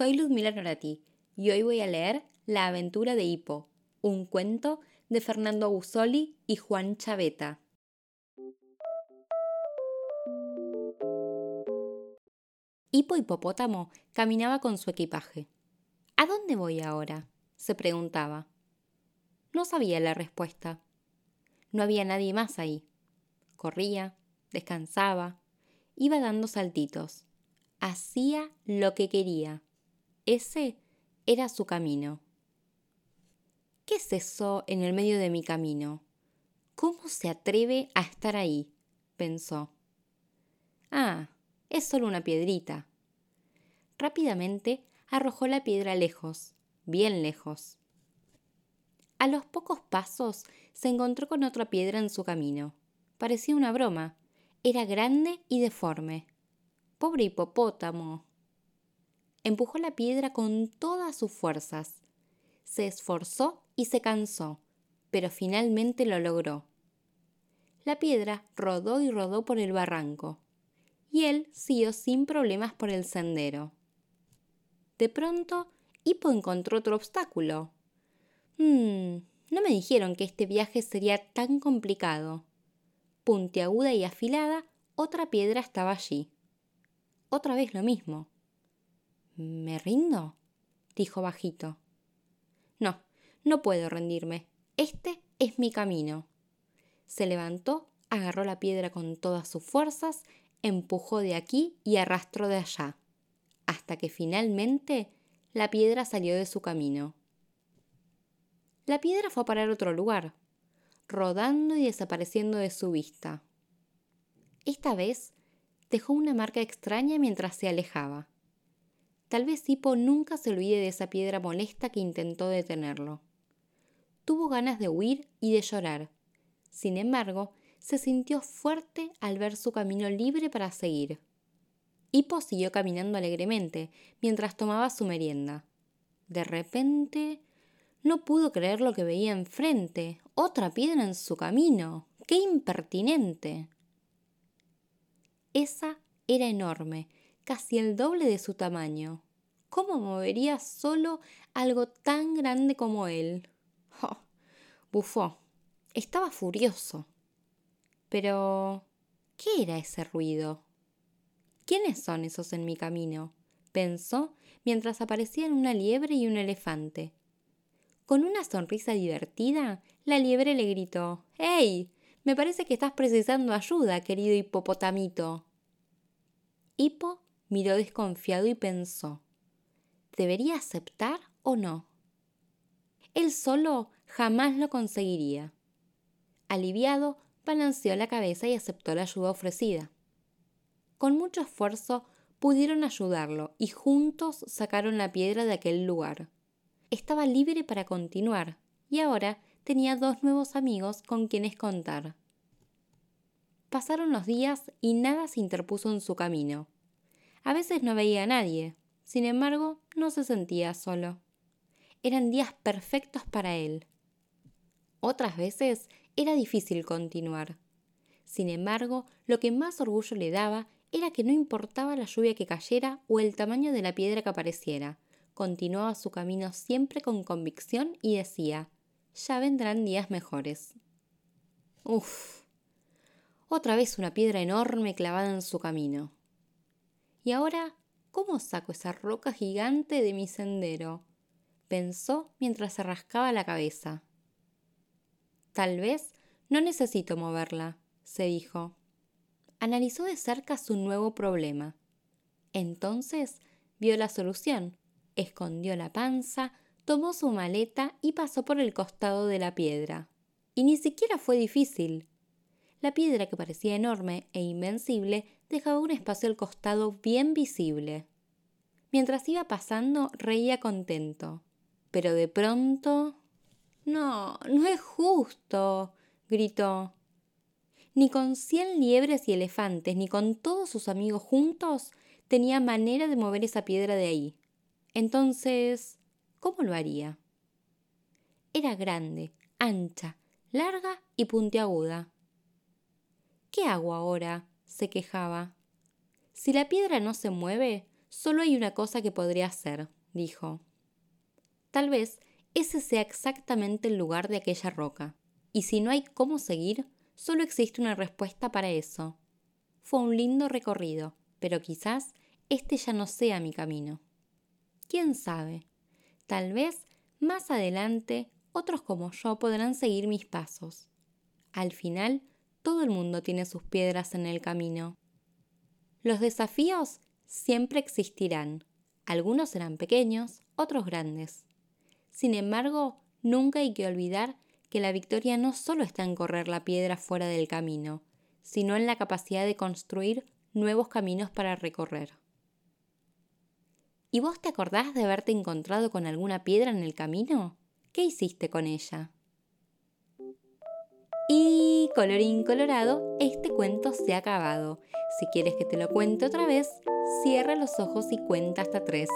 soy Ludmila Norati y hoy voy a leer La aventura de Hippo, un cuento de Fernando Busoli y Juan Chaveta. Hippo Hipopótamo caminaba con su equipaje. ¿A dónde voy ahora? se preguntaba. No sabía la respuesta. No había nadie más ahí. Corría, descansaba, iba dando saltitos. Hacía lo que quería. Ese era su camino. ¿Qué es eso en el medio de mi camino? ¿Cómo se atreve a estar ahí? pensó. Ah, es solo una piedrita. Rápidamente arrojó la piedra lejos, bien lejos. A los pocos pasos se encontró con otra piedra en su camino. Parecía una broma. Era grande y deforme. Pobre hipopótamo. Empujó la piedra con todas sus fuerzas. Se esforzó y se cansó, pero finalmente lo logró. La piedra rodó y rodó por el barranco, y él siguió sin problemas por el sendero. De pronto, Hippo encontró otro obstáculo. Mmm, no me dijeron que este viaje sería tan complicado puntiaguda y afilada, otra piedra estaba allí. Otra vez lo mismo. ¿Me rindo? dijo bajito. No, no puedo rendirme. Este es mi camino. Se levantó, agarró la piedra con todas sus fuerzas, empujó de aquí y arrastró de allá, hasta que finalmente la piedra salió de su camino. La piedra fue a parar a otro lugar, rodando y desapareciendo de su vista. Esta vez dejó una marca extraña mientras se alejaba. Tal vez Hippo nunca se olvide de esa piedra molesta que intentó detenerlo. Tuvo ganas de huir y de llorar. Sin embargo, se sintió fuerte al ver su camino libre para seguir. Hippo siguió caminando alegremente mientras tomaba su merienda. De repente no pudo creer lo que veía enfrente. Otra piedra en su camino. ¡Qué impertinente! Esa era enorme, casi el doble de su tamaño. ¿Cómo movería solo algo tan grande como él? Oh, bufó. Estaba furioso. Pero... ¿qué era ese ruido? ¿Quiénes son esos en mi camino? pensó mientras aparecían una liebre y un elefante. Con una sonrisa divertida, la liebre le gritó ¡Hey! Me parece que estás precisando ayuda, querido hipopotamito. Hipo miró desconfiado y pensó ¿Debería aceptar o no? Él solo jamás lo conseguiría. Aliviado, balanceó la cabeza y aceptó la ayuda ofrecida. Con mucho esfuerzo pudieron ayudarlo y juntos sacaron la piedra de aquel lugar estaba libre para continuar y ahora tenía dos nuevos amigos con quienes contar. Pasaron los días y nada se interpuso en su camino. A veces no veía a nadie, sin embargo, no se sentía solo. Eran días perfectos para él. Otras veces era difícil continuar. Sin embargo, lo que más orgullo le daba era que no importaba la lluvia que cayera o el tamaño de la piedra que apareciera, continuaba su camino siempre con convicción y decía, ya vendrán días mejores. Uf, otra vez una piedra enorme clavada en su camino. ¿Y ahora cómo saco esa roca gigante de mi sendero? pensó mientras se rascaba la cabeza. Tal vez no necesito moverla, se dijo. Analizó de cerca su nuevo problema. Entonces vio la solución escondió la panza, tomó su maleta y pasó por el costado de la piedra. Y ni siquiera fue difícil. La piedra, que parecía enorme e invencible, dejaba un espacio al costado bien visible. Mientras iba pasando, reía contento. Pero de pronto... No, no es justo, gritó. Ni con cien liebres y elefantes, ni con todos sus amigos juntos, tenía manera de mover esa piedra de ahí. Entonces, ¿cómo lo haría? Era grande, ancha, larga y puntiaguda. ¿Qué hago ahora? se quejaba. Si la piedra no se mueve, Solo hay una cosa que podría hacer, dijo. Tal vez ese sea exactamente el lugar de aquella roca. Y si no hay cómo seguir, solo existe una respuesta para eso. Fue un lindo recorrido, pero quizás este ya no sea mi camino. ¿Quién sabe? Tal vez más adelante otros como yo podrán seguir mis pasos. Al final, todo el mundo tiene sus piedras en el camino. Los desafíos siempre existirán. Algunos serán pequeños, otros grandes. Sin embargo, nunca hay que olvidar que la victoria no solo está en correr la piedra fuera del camino, sino en la capacidad de construir nuevos caminos para recorrer. ¿Y vos te acordás de haberte encontrado con alguna piedra en el camino? ¿Qué hiciste con ella? Y colorín colorado, este cuento se ha acabado. Si quieres que te lo cuente otra vez, cierra los ojos y cuenta hasta tres.